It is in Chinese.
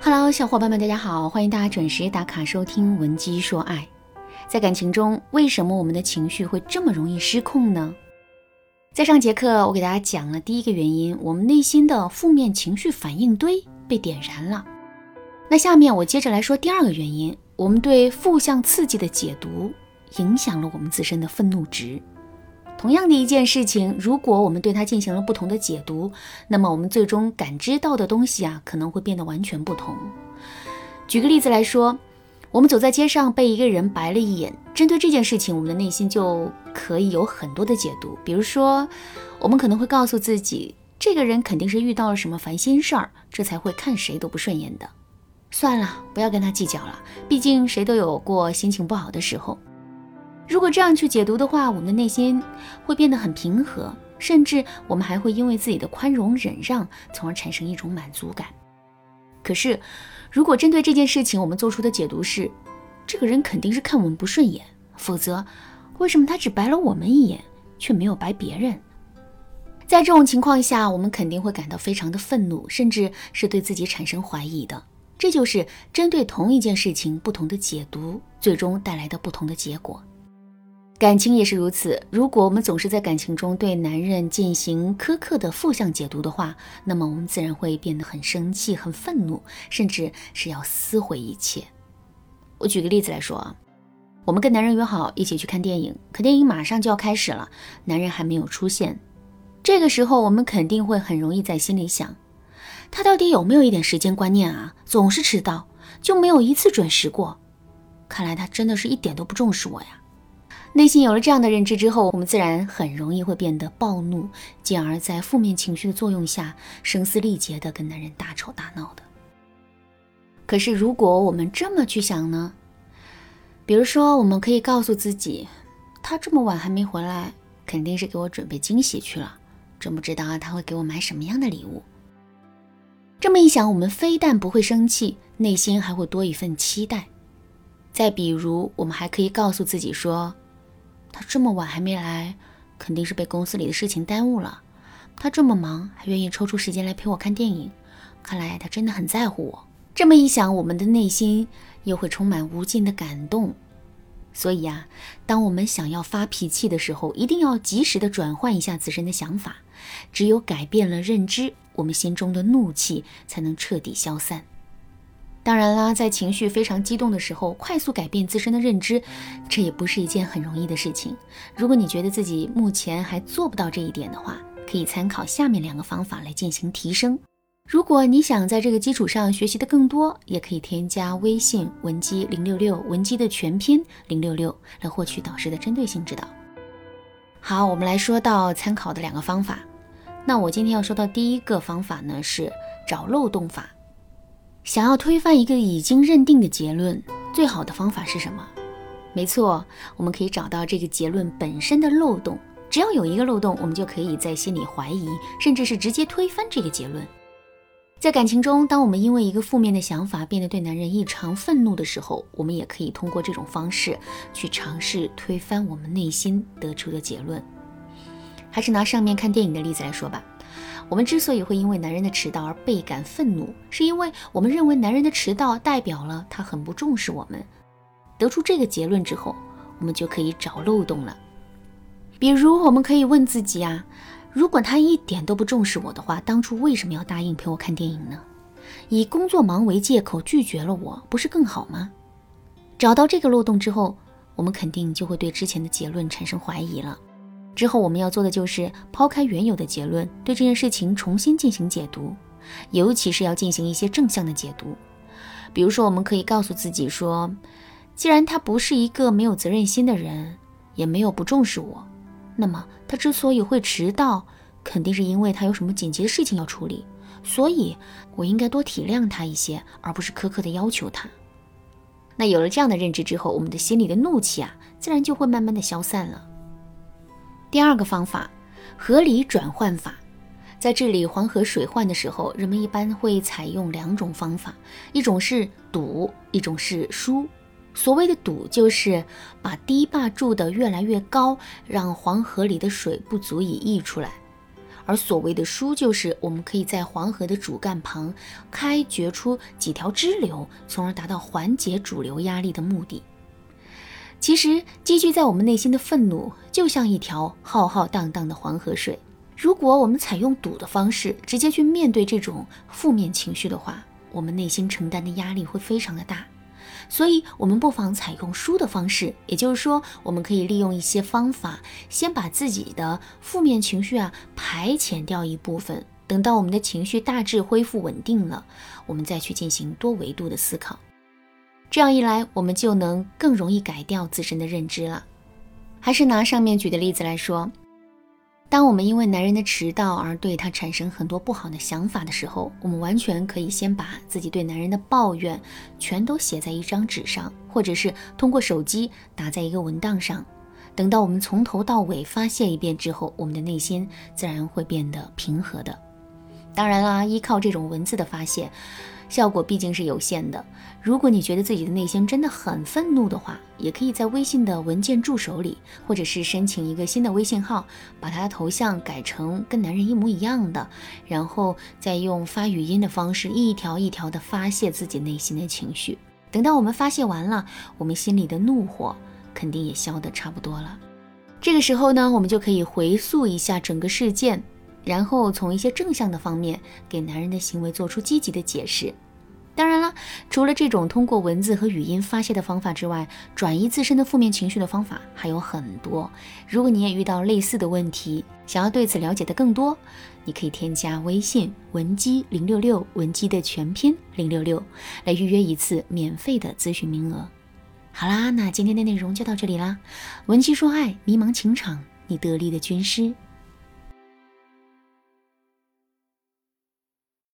Hello，小伙伴们，大家好，欢迎大家准时打卡收听《文姬说爱》。在感情中，为什么我们的情绪会这么容易失控呢？在上节课，我给大家讲了第一个原因，我们内心的负面情绪反应堆被点燃了。那下面我接着来说第二个原因，我们对负向刺激的解读影响了我们自身的愤怒值。同样的一件事情，如果我们对它进行了不同的解读，那么我们最终感知到的东西啊，可能会变得完全不同。举个例子来说，我们走在街上被一个人白了一眼，针对这件事情，我们的内心就可以有很多的解读。比如说，我们可能会告诉自己，这个人肯定是遇到了什么烦心事儿，这才会看谁都不顺眼的。算了，不要跟他计较了，毕竟谁都有过心情不好的时候。如果这样去解读的话，我们的内心会变得很平和，甚至我们还会因为自己的宽容忍让，从而产生一种满足感。可是，如果针对这件事情，我们做出的解读是，这个人肯定是看我们不顺眼，否则为什么他只白了我们一眼，却没有白别人？在这种情况下，我们肯定会感到非常的愤怒，甚至是对自己产生怀疑的。这就是针对同一件事情不同的解读，最终带来的不同的结果。感情也是如此。如果我们总是在感情中对男人进行苛刻的负向解读的话，那么我们自然会变得很生气、很愤怒，甚至是要撕毁一切。我举个例子来说啊，我们跟男人约好一起去看电影，可电影马上就要开始了，男人还没有出现。这个时候，我们肯定会很容易在心里想：他到底有没有一点时间观念啊？总是迟到，就没有一次准时过。看来他真的是一点都不重视我呀。内心有了这样的认知之后，我们自然很容易会变得暴怒，进而，在负面情绪的作用下，声嘶力竭的跟男人大吵大闹的。可是，如果我们这么去想呢？比如说，我们可以告诉自己，他这么晚还没回来，肯定是给我准备惊喜去了，真不知道他会给我买什么样的礼物。这么一想，我们非但不会生气，内心还会多一份期待。再比如，我们还可以告诉自己说。他这么晚还没来，肯定是被公司里的事情耽误了。他这么忙，还愿意抽出时间来陪我看电影，看来他真的很在乎我。这么一想，我们的内心又会充满无尽的感动。所以啊，当我们想要发脾气的时候，一定要及时的转换一下自身的想法。只有改变了认知，我们心中的怒气才能彻底消散。当然啦，在情绪非常激动的时候，快速改变自身的认知，这也不是一件很容易的事情。如果你觉得自己目前还做不到这一点的话，可以参考下面两个方法来进行提升。如果你想在这个基础上学习的更多，也可以添加微信文姬零六六，文姬的全拼零六六，来获取导师的针对性指导。好，我们来说到参考的两个方法。那我今天要说到第一个方法呢，是找漏洞法。想要推翻一个已经认定的结论，最好的方法是什么？没错，我们可以找到这个结论本身的漏洞。只要有一个漏洞，我们就可以在心里怀疑，甚至是直接推翻这个结论。在感情中，当我们因为一个负面的想法变得对男人异常愤怒的时候，我们也可以通过这种方式去尝试推翻我们内心得出的结论。还是拿上面看电影的例子来说吧。我们之所以会因为男人的迟到而倍感愤怒，是因为我们认为男人的迟到代表了他很不重视我们。得出这个结论之后，我们就可以找漏洞了。比如，我们可以问自己啊，如果他一点都不重视我的话，当初为什么要答应陪我看电影呢？以工作忙为借口拒绝了我，不是更好吗？找到这个漏洞之后，我们肯定就会对之前的结论产生怀疑了。之后我们要做的就是抛开原有的结论，对这件事情重新进行解读，尤其是要进行一些正向的解读。比如说，我们可以告诉自己说，既然他不是一个没有责任心的人，也没有不重视我，那么他之所以会迟到，肯定是因为他有什么紧急的事情要处理，所以我应该多体谅他一些，而不是苛刻的要求他。那有了这样的认知之后，我们的心里的怒气啊，自然就会慢慢的消散了。第二个方法，合理转换法，在治理黄河水患的时候，人们一般会采用两种方法，一种是堵，一种是疏。所谓的堵，就是把堤坝筑得越来越高，让黄河里的水不足以溢出来；而所谓的疏，就是我们可以在黄河的主干旁开掘出几条支流，从而达到缓解主流压力的目的。其实，积聚在我们内心的愤怒，就像一条浩浩荡荡的黄河水。如果我们采用堵的方式，直接去面对这种负面情绪的话，我们内心承担的压力会非常的大。所以，我们不妨采用输的方式，也就是说，我们可以利用一些方法，先把自己的负面情绪啊排遣掉一部分。等到我们的情绪大致恢复稳定了，我们再去进行多维度的思考。这样一来，我们就能更容易改掉自身的认知了。还是拿上面举的例子来说。当我们因为男人的迟到而对他产生很多不好的想法的时候，我们完全可以先把自己对男人的抱怨全都写在一张纸上，或者是通过手机打在一个文档上。等到我们从头到尾发泄一遍之后，我们的内心自然会变得平和的。当然啦，依靠这种文字的发泄。效果毕竟是有限的。如果你觉得自己的内心真的很愤怒的话，也可以在微信的文件助手里，或者是申请一个新的微信号，把他的头像改成跟男人一模一样的，然后再用发语音的方式一条一条的发泄自己内心的情绪。等到我们发泄完了，我们心里的怒火肯定也消得差不多了。这个时候呢，我们就可以回溯一下整个事件。然后从一些正向的方面给男人的行为做出积极的解释。当然了，除了这种通过文字和语音发泄的方法之外，转移自身的负面情绪的方法还有很多。如果你也遇到类似的问题，想要对此了解的更多，你可以添加微信文姬零六六，文姬的全拼零六六，来预约一次免费的咨询名额。好啦，那今天的内容就到这里啦。文姬说爱，迷茫情场，你得力的军师。